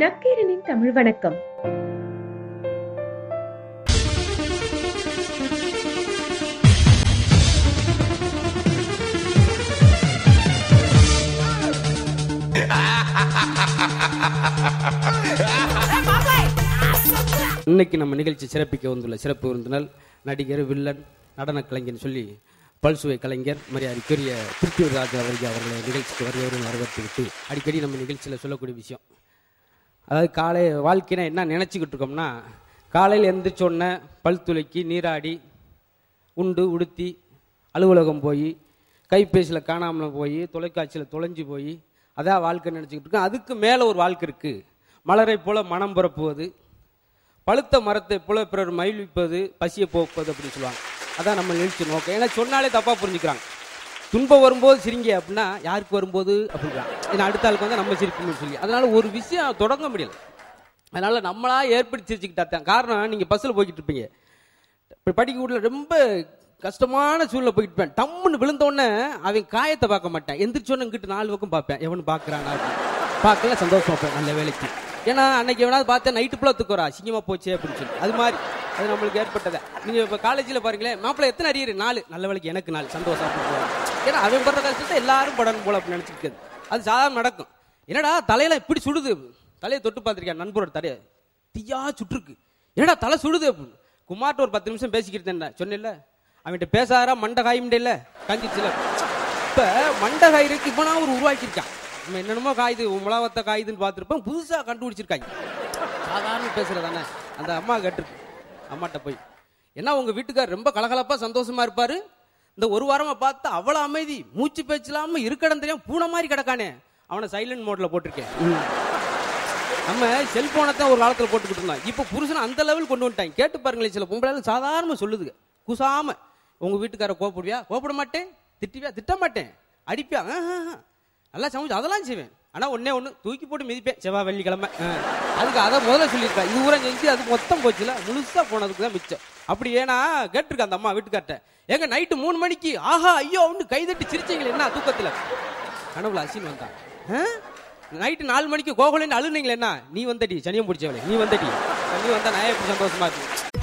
நக்கீரனின் தமிழ் வணக்கம். இன்னைக்கு நம்ம நிகழ்ச்சி சிறப்பிக்க வந்துள்ள சிறப்பு விருந்தினர் நடிகர் வில்லன் நடன கலைஞர்னு சொல்லி பல்சுவை கலைஞர் மரியாதைக்குரிய பிருத்திவிராஜ் அவர்கள் அவர்களை நிகழ்ச்சிக்கு வருகிறவர்கள் வரவேற்றுவிட்டு அடிக்கடி நம்ம நிகழ்ச்சியில் சொல்லக்கூடிய விஷயம். அதாவது காலை வாழ்க்கையினா என்ன நினச்சிக்கிட்டு இருக்கோம்னா காலையில் எந்திரிச்சோன்ன பல் துளைக்கி நீராடி உண்டு உடுத்தி அலுவலகம் போய் கைபேசியில் காணாமல் போய் தொலைக்காட்சியில் தொலைஞ்சு போய் அதான் வாழ்க்கை நினச்சிக்கிட்டு இருக்கோம். அதுக்கு மேலே ஒரு வாழ்க்கை இருக்குது மலரை போல் மனம் பரப்புவது பழுத்த மரத்தை போல பிறர் மயில்விப்பது பசியை போக்குவது அப்படின்னு சொல்லுவாங்க. அதான் நம்ம நிகழ்ச்சி நோக்கம் ஏன்னா சொன்னாலே தப்பாக புரிஞ்சுக்கிறாங்க. துன்பம் வரும்போது சிரிங்க அப்படின்னா யாருக்கு வரும்போது அப்படின்றான் ஏன்னா அடுத்த ஆளுக்கு வந்து நம்ம சிரிக்கணும்னு சொல்லி அதனால ஒரு விஷயம் தொடங்க முடியல. அதனால நம்மளா ஏற்படுத்தி சிரிச்சுக்கிட்டா தான். காரணம் நீங்கள் பஸ்ஸில் போய்கிட்டு இருப்பீங்க. இப்போ படிக்க வீட்டில் ரொம்ப கஷ்டமான சூழ்நிலை போயிட்டு இருப்பேன். டம்முன்னு விழுந்தோடனே அவன் காயத்தை பார்க்க மாட்டேன். எந்திரிச்சோன்னு இங்கிட்டு நாலு பக்கம் பார்ப்பேன். எவனு பார்க்குறான் பார்க்கல சந்தோஷம் வைப்பேன் நல்ல வேலைக்கு. ஏன்னா அன்னைக்கு எவனாவது பார்த்தா நைட்டு ஃபுல்லாக தூக்குறா சிங்கமாக போச்சு அப்படின்னு சொல்லி. அது மாதிரி. அது நம்மளுக்கு ஏற்பட்டதை. நீங்கள் இப்போ காலேஜில் பாருங்களேன் மாப்பிள்ளை எத்தனை அரியர்? நாலு. நல்ல வேலைக்கு எனக்கு நாலு. சந்தோஷம் ஏன்னா அவன் படுற கஷ்டத்தை எல்லாரும் படணும் போல அப்படின்னு நினச்சிட்டு அது சாதாரண நடக்கும். என்னடா தலையில இப்படி சுடுது? தலையை தொட்டு பார்த்துருக்கேன் நண்பரோட தலையை? தீயா சுற்றுருக்கு என்னடா தலை சுடுது? அப்படின்னு குமார்ட்ட ஒரு பத்து நிமிஷம் பேசிக்கிட்டு இருந்தேன் சொன்னேன்ல அவன்கிட்ட பேசாரா மண்டை காயும்டேல காஞ்சிச்சுல. இப்ப மண்டை காயிருக்கு இப்போ நான் ஒரு உருவாக்கியிருக்கான். நம்ம என்னென்னமோ காயுது உலகத்தை காயுதுன்னு பார்த்துருப்போம். புதுசாக கண்டுபிடிச்சிருக்காங்க. சாதாரண பேசுறதானே அந்த அம்மா கேட்டிருக்கு. அம்மாட்ட போய் என்ன உங்க வீட்டுக்கார் ரொம்ப கலகலப்பா சந்தோஷமா இருப்பாரு? இந்த ஒரு வாரமா பார்த்தா அவ்வளவு அமைதி மூச்சு பேச்சு இல்லாம இருக்கடம் தெரியாம பூனை மாதிரி கிடக்கானே. அவனை சைலண்ட் மோட்ல போட்டிருக்கேன். நம்ம செல்போனை தான் ஒரு காலத்துல போட்டுக்கிட்டு இருந்தோம். இப்போ புருஷனை அந்த லெவல் கொண்டு வந்துட்டாங்க கேட்டு பாருங்களேன் சில பொம்பளை சாதாரண சொல்லுதுங்க குசாம உங்க வீட்டுக்கார கோப்பிடுவியா கோப்பிட மாட்டேன். திட்டுவியா? திட்ட மாட்டேன். அடிப்பியா நல்லா சமைச்சு அதெல்லாம் செய்வேன். ஆனா ஒன்னே ஒண்ணு தூக்கி போட்டு மிதிப்பேன். செவ்வாய் வெள்ளிக்கிழமை அதுக்கு அதை முதல்ல சொல்லியிருக்கேன் இது ஊரம் செஞ்சு அது மொத்தம் போச்சுல. முழுசா போனதுக்கு தான் மிச்சம். அப்படி ஏன்னா கேட்டிருக்க அந்த அம்மா வீட்டுக்கார்ட்ட. ஏங்க நைட்டு மூணு மணிக்கு ஆஹா ஐயோ அவனு கைதட்டி சிரிச்சீங்களே என்ன தூக்கத்துல? கனவுல அசின் வந்தான் நைட்டு நாலு மணிக்கு கோகுலன்னு அழுனீங்களே என்ன? நீ வந்தடி சனியம் பிடிச்சவளே நீ வந்தடி. நீ வந்தா நான் எப்படி சந்தோஷமா இருக்கு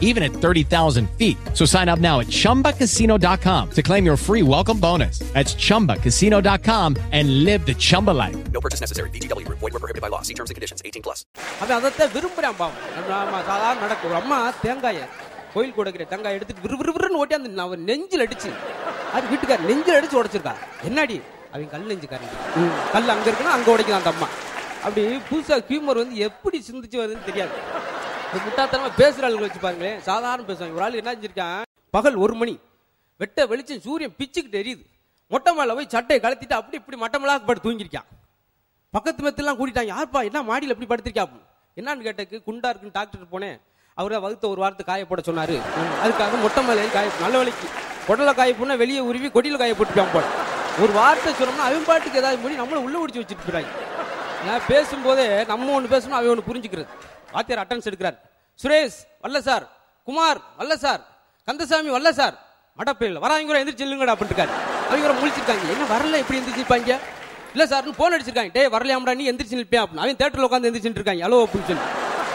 even at 30,000 feet. So sign up now at chumbacasino.com to claim your free welcome bonus. That's chumbacasino.com and live the Chumba life. No purchase necessary. VGW Group. Void were prohibited by law. See terms and conditions. 18 plus. அவன் அதைத்தான் விரும்புறான் பாவம் நம்ம ஆமா, சாதாரண நடக்கும் ஒரு அம்மா தேங்காய கோயில் கொடுக்கிற தேங்காய் எடுத்துட்டு விறு விறு விறுன்னு ஓட்டி அந்த அவன் நெஞ்சில் அடிச்சு அது வீட்டுக்கார நெஞ்சில் அடிச்சு உடைச்சிருக்கா என்னடி அவன் கல் நெஞ்சுக்காரன் கல் அங்க இருக்குன்னா அங்க உடைக்கலாம் அந்த அம்மா அப்படி புதுசா ஹியூமர் வந்து எப்படி சிந்திச்சு வருதுன்னு தெரியாது இந்த முட்டாத்தனமா பேசுற ஆளுங்க வச்சு பாருங்களேன். சாதாரண பேசுவாங்க ஒரு ஆள் என்ன செஞ்சிருக்கான்? பகல் ஒரு மணி. வெட்ட வெளிச்சம் சூரியன் பிச்சுக்கிட்டு எரியுது. மொட்டை மாலை போய் சட்டையை கலத்திட்டு அப்படி இப்படி மட்டமெல்லாம் படுத்து தூங்கிருக்கான் பக்கத்து மெத்தெல்லாம் கூட்டிட்டாங்க. யார்ப்பா என்ன மாடியில் எப்படி படுத்திருக்கா என்னன்னு கேட்டக்கு குண்டா இருக்குன்னு டாக்டர் போனேன். அவரை வகுத்த ஒரு வாரத்தை காய போட சொன்னாரு. அதுக்காக மொட்டை மேலே காய நல்ல வேலைக்கு. உடல காய போனா வெளியே உருவி கொடியில காய போட்டுப்பான் போல. ஒரு வார்த்தை சொன்னோம்னா அவன் பாட்டுக்கு ஏதாவது முடி நம்மளை உள்ள பிடிச்சி வச்சுட்டு போறாங்க நான் பேசும்போதே நம்ம ஒன்று பேசணும் அவன் ஒன்று புரிஞ்சுக்கிறது. வாத்தியார் அட்டன்ஸ் எடுக்கிறார். சுரேஷ் வல்ல சார். குமார் வல்ல சார். கந்தசாமி வல்ல சார். மடப்பையில் வராங்க கூட எந்திரிச்சு இல்லைங்கடா அப்படின்னு அவங்க கூட முழிச்சிருக்காங்க. என்ன வரல? எப்படி எந்திரிச்சிருப்பாங்க? இல்ல சார் போன் அடிச்சிருக்காங்க. டேய் வரலையாம்டா நீ எந்திரிச்சு நிற்பேன் அப்படின்னு. அவன் தேட்டர்ல உட்காந்து எந்திரிச்சுட்டு இருக்காங்க ஹலோ அப்படின்னு சொல்லி.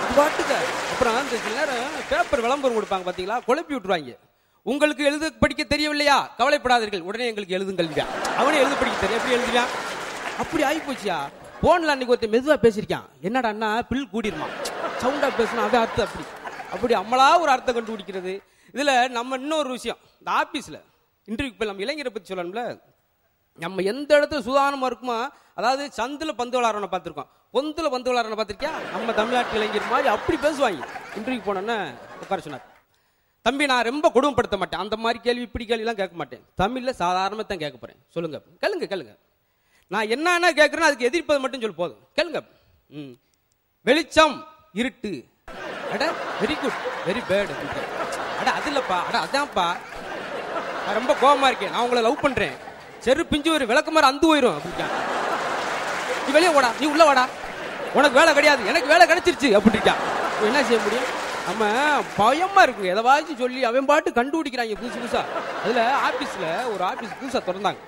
இது பாட்டுக்க? அப்புறம் அந்த சில நேரம் பேப்பர் விளம்பரம் கொடுப்பாங்க பாத்தீங்களா? குழப்பி விட்டுருவாங்க. உங்களுக்கு எழுத படிக்க தெரியவில்லையா? கவலைப்படாதீர்கள். உடனே எங்களுக்கு எழுதுங்கள் அவனே எழுத படிக்க தெரியும் எப்படி எழுதுவான் அப்படி ஆகி போச்சியா போன்ல அன்னைக்கு ஒருத்தன் மெதுவா பேசியிருக்கான். என்னடா அண்ணா பில் கூடிருமா? சவுண்டா பேசணும் அவன் அர்த்தம் அப்படி. அப்படி அம்மளா ஒரு அர்த்தம் கண்டுபிடிக்கிறது. இதுல நம்ம இன்னொரு விஷயம். இந்த ஆபீஸ்ல இன்டர்வியூ போய் நம்ம இளைஞரை பத்தி சொல்லணும்ல. நம்ம எந்த இடத்துல சுதாரணமா இருக்குமோ அதாவது சந்துல பந்து விளாட்றவனை பார்த்துருக்கோம். பொந்துல பந்து விளாட்றவனை பார்த்துருக்கியா? நம்ம தமிழ்நாட்டு இளைஞர் மாதிரி அப்படி பேசுவாங்க. இன்டர்வியூ போனோன்னே உட்கார சொன்னார். தம்பி நான் ரொம்ப கொடுமைப்படுத்த மாட்டேன். அந்த மாதிரி கேள்வி இப்படி கேள்விலாம் கேட்க மாட்டேன். தமிழ்ல சாதாரணமாக தான் கேட்க போறேன். சொல்லுங்க. கேளுங்க கேளுங்க. நான் என்னென்ன கேட்குறேன்னு அதுக்கு எதிர்ப்பது மட்டும் சொல்லி போதும். கேளுங்க. ம். வெளிச்சம். இருட்டு. அட வெரி குட் வெரி பேட் அட அது இல்லப்பா அட அதான்ப்பா. நான் ரொம்ப கோபமா இருக்கேன். நான் உங்களை லவ் பண்றேன். செரு பிஞ்சு ஒரு விளக்கு மாதிரி அந்து போயிரும் அப்படின்ட்டான். நீ வெளியே வாடா நீ உள்ள வாடா. உனக்கு வேலை கிடையாது எனக்கு வேலை கிடைச்சிருச்சு அப்படின்ட்டான். என்ன செய்ய முடியும்? நம்ம பயமா இருக்கு எதவாச்சும் சொல்லி அவன் பாட்டு கண்டுபிடிக்கிறாங்க புதுசு புதுசா. அதுல ஆபீஸ்ல ஒரு ஆபீஸ் புதுசா திறந்தாங்க.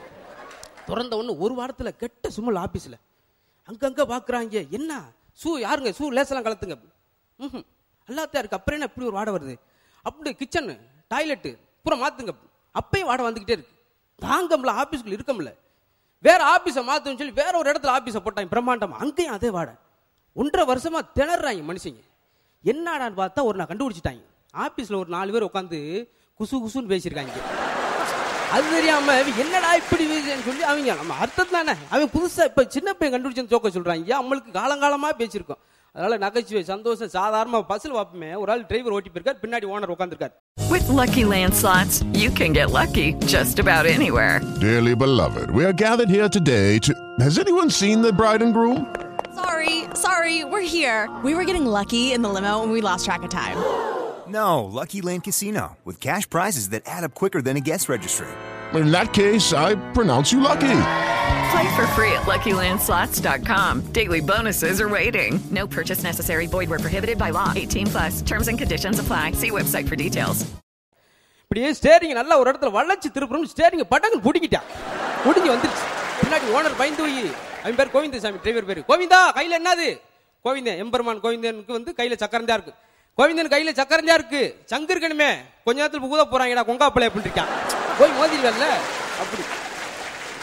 திறந்த ஒண்ணு ஒரு வாரத்துல கெட்ட சுமல் ஆபீஸ்ல. அங்கங்க பாக்குறாங்க. என்ன? ஷூ யாருங்க? ஷூ லேசெல்லாம் கலத்துங்க. ம் எல்லாத்தையும் இருக்கு. அப்புறம் என்ன இப்படி ஒரு வாடை வருது? அப்படி கிச்சனு டாய்லெட்டு பூரா மாற்றுங்க அப்பயும் வாடை வந்துக்கிட்டே இருக்கு. தாங்கம்ல ஆபீஸ்க்குள்ள இருக்கம்ல வேற ஆஃபீஸை மாற்றுன்னு சொல்லி வேற ஒரு இடத்துல ஆஃபீஸை போட்டாங்க பிரம்மாண்டமா. அங்கேயும் அதே வாடை. ஒன்றரை வருஷமாக திணறாங்க மனுஷங்க. என்னடான்னு பார்த்தா ஒரு நான் கண்டுபிடிச்சிட்டாங்க. ஆஃபீஸில் ஒரு நாலு பேர் உட்காந்து குசு குசுன்னு பேசியிருக்காங்க. அது தெரியாம இவன் என்னடா இப்படி வீசுன்னு சொல்லி அவங்க நம்ம அர்த்தம் தானே அவன் புதுசா இப்ப சின்ன பையன் கண்டுபிடிச்சு ஜோக்க சொல்றாங்க நம்மளுக்கு காலங்காலமா பேசியிருக்கோம் அதனால நகைச்சுவை சந்தோஷம் சாதாரணமா பஸ்ல பார்ப்போமே ஒரு ஆள் டிரைவர் ஓட்டி போயிருக்காரு பின்னாடி ஓனர் உட்காந்துருக்காரு With Lucky Land slots, you can get lucky just about anywhere. Dearly beloved, we are gathered here today to. Has anyone seen the bride and groom? Sorry, sorry, we're here. We were getting lucky in the limo and we lost track of time. No, Lucky Land Casino, with cash prizes that add up quicker than a guest registry. In that case, I pronounce you lucky. Play for free at LuckyLandSlots.com. Daily bonuses are waiting. No purchase necessary. Void where prohibited by law. 18 plus. Terms and conditions apply. See website for details. இப்படியே steering நல்லா ஒரு இடத்துல வளைச்சு திருப்புறோம் steering பட்டங்கள் பிடிக்கிட்டான் பிடிங்கி வந்துருச்சு பின்னாடி owner பயந்து போய் அவன் பேர் கோவிந்தசாமி டிரைவர் பேர் கோவிந்தா கையில என்னது கோவிந்தன் எம்பெருமான் கோவிந்தனுக்கு வந்து கையில சக்கரந்தா இருக்கு கோவிந்தன் கையில சக்கரஞ்சா இருக்கு. சங்கு இருக்கணுமே கொஞ்ச நேரத்தில் ஊத போறாங்கடா கொங்காப்பிள்ளை அப்படின்னு இருக்கான். போய் மோதிடுவல்ல அப்படி.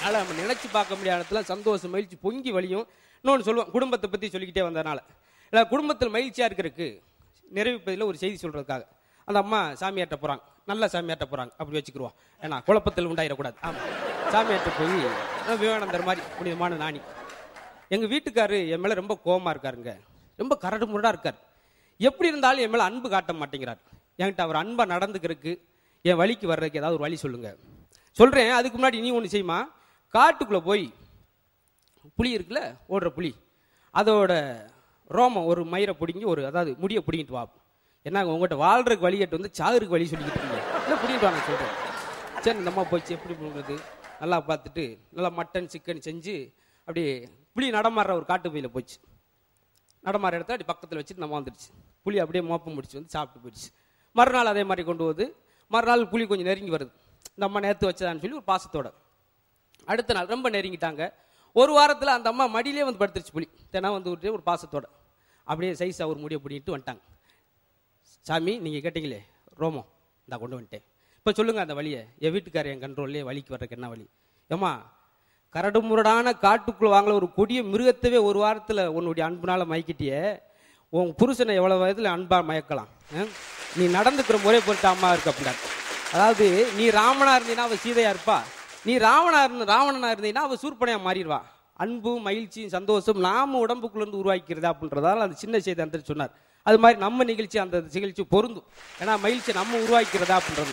அதனால நம்ம நினைச்சு பார்க்க முடியாத இடத்துல சந்தோஷம் மகிழ்ச்சி பொங்கி வழியும். இன்னொன்று சொல்லுவோம் குடும்பத்தை பத்தி சொல்லிக்கிட்டே வந்ததுனால. இல்லை குடும்பத்தில் மகிழ்ச்சியா இருக்கிறதுக்கு நிறைவுப்பதில் ஒரு செய்தி சொல்றதுக்காக. அந்த அம்மா சாமியாட்ட போறாங்க. நல்ல சாமியாட்ட போறாங்க. அப்படி வச்சுக்கிருவோம். ஏன்னா குழப்பத்தில் உண்டாயிடக்கூடாது. ஆமா. சாமியாட்ட போய் விவேகானந்தர் மாதிரி புனிதமான நாணி. எங்க வீட்டுக்காரு என் மேல ரொம்ப கோவமா இருக்காருங்க. ரொம்ப கரடு முரடா இருக்காரு. எப்படி இருந்தாலும் என் மேலே அன்பு காட்ட மாட்டேங்கிறார். என்கிட்ட அவர் அன்பை நடந்துக்கிறதுக்கு என் வழிக்கு வர்றதுக்கு ஏதாவது ஒரு வழி சொல்லுங்க. சொல்கிறேன் அதுக்கு முன்னாடி நீ ஒன்று செய்யுமா காட்டுக்குள்ளே போய் புலி இருக்குல்ல ஓடுற புலி. அதோட ரோமம் ஒரு மயிரை பிடிங்கி ஒரு அதாவது முடியை பிடிங்கிட்டு வா. என்னங்க உங்கள்கிட்ட வாழ்றதுக்கு வழிகட்டு வந்து சாகுறதுக்கு வழி சொல்லிக்கிட்டு இருக்கீங்க. இல்லை பிடிங்கிட்டு வாங்க சொல்கிறேன் சரி இந்த அம்மா போச்சு எப்படி பண்ணுறது நல்லா பார்த்துட்டு நல்லா மட்டன் சிக்கன் செஞ்சு அப்படியே புலி நடமாடுற ஒரு காட்டு பையில போச்சு நடமாற இடத்த அப்படி பக்கத்தில் வச்சுட்டு நம்ம வந்துடுச்சு. புளி அப்படியே மோப்பம் முடிச்சு வந்து சாப்பிட்டு போயிடுச்சு. மறுநாள் அதே மாதிரி கொண்டு வந்து மறுநாள் புளி கொஞ்சம் நெருங்கி வருது. இந்த அம்மா நேற்று வச்சதான்னு சொல்லி ஒரு பாசத்தோட. அடுத்த நாள் ரொம்ப நெருங்கிட்டாங்க. ஒரு வாரத்தில் அந்த அம்மா மடியிலே வந்து படுத்துருச்சு புலி தினம் வந்து விட்டு ஒரு பாசத்தோட. அப்படியே சைஸாக ஒரு முடியை பிடிக்கிட்டு வந்துட்டாங்க. சாமி நீங்கள் கேட்டீங்களே? ரோமம் இந்தா கொண்டு வந்துட்டேன். இப்போ சொல்லுங்கள் அந்த வழியை என் வீட்டுக்காரர் என் கண்ட்ரோல்லே வழிக்கு வர்றதுக்கு என்ன வழி ஏம்மா கரடு முரடான காட்டுக்குள்ள வாங்கல ஒரு கொடிய மிருகத்தவே ஒரு வாரத்தில் உன்னுடைய அன்புனால மயக்கிட்டியே. உன் புருஷனை எவ்வளோ வயதில் அன்பாக மயக்கலாம். நீ நடந்துக்கிற முறை பொறுத்து அம்மா இருக்க அப்படின்னா. அதாவது நீ ராமனா இருந்தீன்னா அவ சீதையா இருப்பா. நீ ராவணா இருந்த ராவணனா இருந்தீங்கன்னா அவ சூர்பனையா மாறிடுவா. அன்பு மகிழ்ச்சி சந்தோஷம் நாம உடம்புக்குள்ளேருந்து உருவாக்கிறது அப்படின்றதால அந்த சின்ன செய்தி அந்த சொன்னார். அது மாதிரி நம்ம நிகழ்ச்சி அந்த நிகழ்ச்சி பொருந்தும். ஏன்னா மகிழ்ச்சி நம்ம உருவாக்கிறதா அப்படின்றது.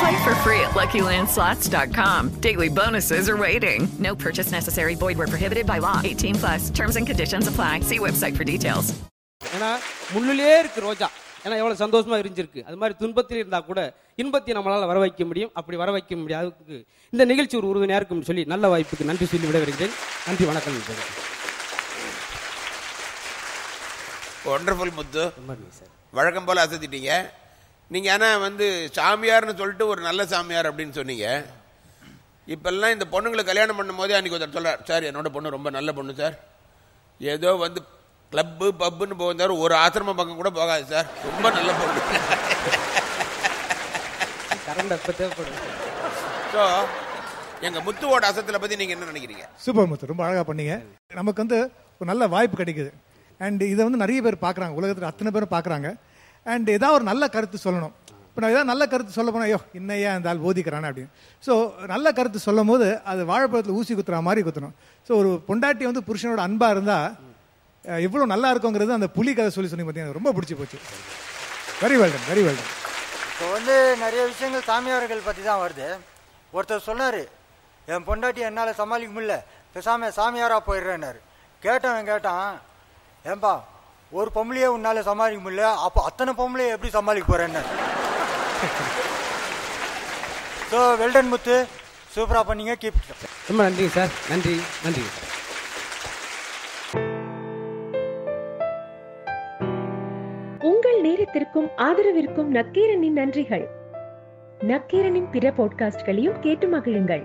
Play for free at LuckyLandSlots.com. Daily bonuses are waiting. No purchase necessary. Void where prohibited by law. 18 plus. Terms and conditions apply. See website for details. ஏன்னா முள்ளிலே இருக்கு ரோஜா ஏன்னா எவ்வளவு சந்தோஷமா இருந்திருக்கு அது மாதிரி துன்பத்தில் இருந்தா கூட இன்பத்தை நம்மளால வர வைக்க முடியும் அப்படி வர வைக்க முடியாதுக்கு இந்த நிகழ்ச்சி ஒரு உறுதுணையா இருக்கும் சொல்லி நல்ல வாய்ப்புக்கு நன்றி சொல்லி விட வருகிறேன் நன்றி வணக்கம். ஒண்டர்ஃபுல் முத்து சார் வழக்கம் போல் அசத்திட்டீங்க நீங்கள் ஆனால் வந்து சாமியார்னு சொல்லிட்டு ஒரு நல்ல சாமியார் அப்படின்னு சொன்னீங்க. இப்பெல்லாம் இந்த பொண்ணுங்களை கல்யாணம் பண்ணும் போதே அன்றைக்கி ஒருத்தர் சொல்கிறார் சார் என்னோட பொண்ணு ரொம்ப நல்ல பொண்ணு சார். ஏதோ வந்து கிளப்பு பப்புன்னு போகும் சார். ஒரு ஆசிரம பக்கம் கூட போகாது சார். ரொம்ப நல்ல பொண்ணு. ஸோ எங்கள் முத்துவோட அசத்தில் பற்றி நீங்கள் என்ன நினைக்கிறீங்க? சூப்பர் முத்து ரொம்ப அழகாக பண்ணீங்க. நமக்கு வந்து ஒரு நல்ல வாய்ப்பு கிடைக்குது. அண்ட் இதை வந்து நிறைய பேர் பார்க்குறாங்க. உலகத்தில் அத்தனை பேரும் பார்க்குறாங்க. அண்ட் ஏதாவது ஒரு நல்ல கருத்து சொல்லணும். இப்போ நான் ஏதாவது நல்ல கருத்து சொல்ல போனால் ஐயோ இன்னையா இந்த ஆள் போதிக்கிறானே அப்படின்னு. ஸோ நல்ல கருத்து சொல்லும் போது அது வாழைப்பழத்தில் ஊசி குத்துற மாதிரி குத்தணும். ஸோ ஒரு பொண்டாட்டி வந்து புருஷனோட அன்பாக இருந்தால் எவ்வளோ நல்லா இருக்குங்கிறது அந்த புலி கதை சொல்லி சொன்னீங்க பார்த்தீங்கன்னா ரொம்ப பிடிச்சி போச்சு. வெரி வெல்டன் வெரி வெல்டன் இப்போ வந்து நிறைய விஷயங்கள் சாமியார்கள் பற்றி தான் வருது. ஒருத்தர் சொன்னார் என் பொண்டாட்டி என்னால் சமாளிக்க முடியல. பேசாமல் சாமியாராக போயிடுறேன்னாரு. கேட்டவன் கேட்டான் ஏன்பா ஒரு பொம்பளையே உன்னால சமாளிக்க முடியல அப்போ அத்தனை பொம்பளையை எப்படி சமாளிக்க போறேன்னு? So well done Muthu. சூப்பராக பண்ணீங்க கீப் ரொம்ப நன்றிங்க சார் நன்றி சார் உங்கள் நேரத்திற்கும் ஆதரவிற்கும் நக்கீரனின் நன்றிகள். நக்கீரனின் பிற பாட்காஸ்ட்களையும் கேட்டு மகிழுங்கள்.